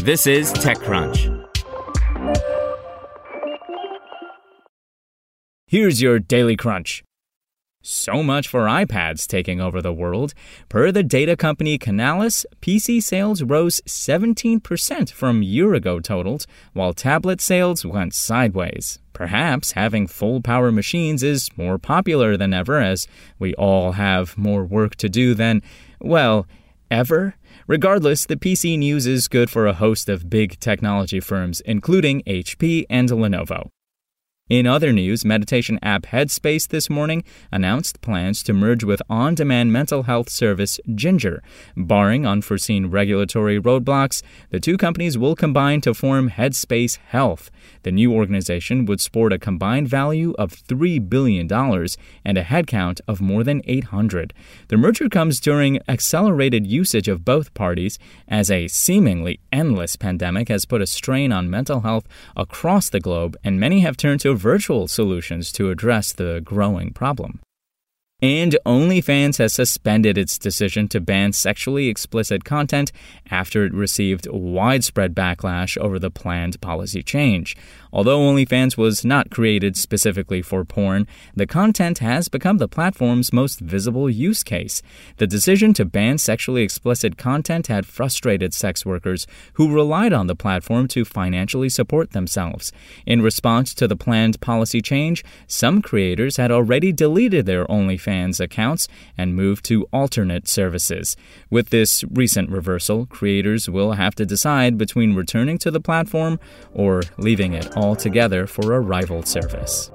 This is TechCrunch. Here's your Daily Crunch. So much for iPads taking over the world. Per the data company Canalys, PC sales rose 17% from year ago totals, while tablet sales went sideways. Perhaps having full power machines is more popular than ever as we all have more work to do than, well, ever? Regardless, the PC news is good for a host of big technology firms, including HP and Lenovo. In other news, meditation app Headspace this morning announced plans to merge with on demand mental health service Ginger. Barring unforeseen regulatory roadblocks, the two companies will combine to form Headspace Health. The new organization would sport a combined value of $3 billion and a headcount of more than 800. The merger comes during accelerated usage of both parties as a seemingly endless pandemic has put a strain on mental health across the globe, and many have turned to virtual solutions to address the growing problem. And OnlyFans has suspended its decision to ban sexually explicit content after it received widespread backlash over the planned policy change. Although OnlyFans was not created specifically for porn, the content has become the platform's most visible use case. The decision to ban sexually explicit content had frustrated sex workers who relied on the platform to financially support themselves. In response to the planned policy change, some creators had already deleted their OnlyFans accounts and move to alternate services. With this recent reversal, creators will have to decide between returning to the platform or leaving it altogether for a rival service.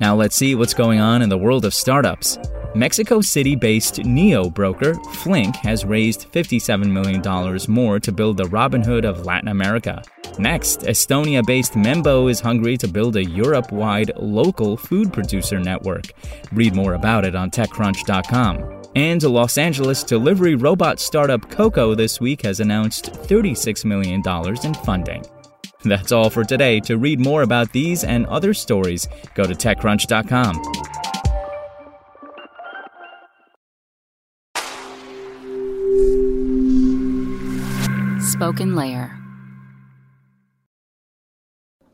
Now let's see what's going on in the world of startups. Mexico City based neo broker Flink has raised $57 million more to build the Robinhood of Latin America. Next, Estonia based Membo is hungry to build a Europe wide local food producer network. Read more about it on TechCrunch.com. And Los Angeles delivery robot startup Coco this week has announced $36 million in funding. That's all for today. To read more about these and other stories, go to TechCrunch.com. Spoken Layer.